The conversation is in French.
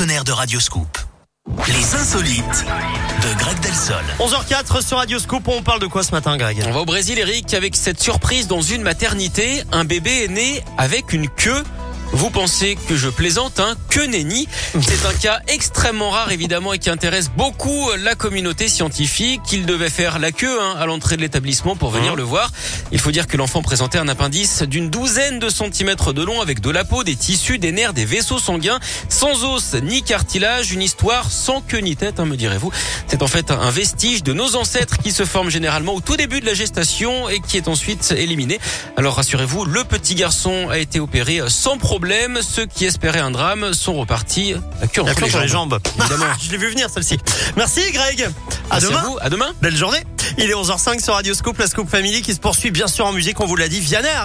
partenaire de Radioscoop. Les insolites de Greg Delsol. 11h04 sur Radio Scoop, on parle de quoi ce matin Greg? On va au Brésil, Eric, avec cette surprise dans une maternité. Un bébé est né avec une queue. Vous pensez que je plaisante, hein Que nenni C'est un cas extrêmement rare, évidemment, et qui intéresse beaucoup la communauté scientifique. Il devait faire la queue hein, à l'entrée de l'établissement pour venir le voir. Il faut dire que l'enfant présentait un appendice d'une douzaine de centimètres de long avec de la peau, des tissus, des nerfs, des vaisseaux sanguins, sans os ni cartilage. Une histoire sans queue ni tête, hein, me direz-vous. C'est en fait un vestige de nos ancêtres qui se forme généralement au tout début de la gestation et qui est ensuite éliminé. Alors rassurez-vous, le petit garçon a été opéré sans problème. Ceux qui espéraient un drame sont repartis La entre clé les sur les jambes. Évidemment. Je l'ai vu venir celle-ci. Merci Greg. À Merci demain. vous. À demain. Belle journée. Il est 11h05 sur Radio Scoop, la Scoop Family qui se poursuit bien sûr en musique, on vous l'a dit, Vianney.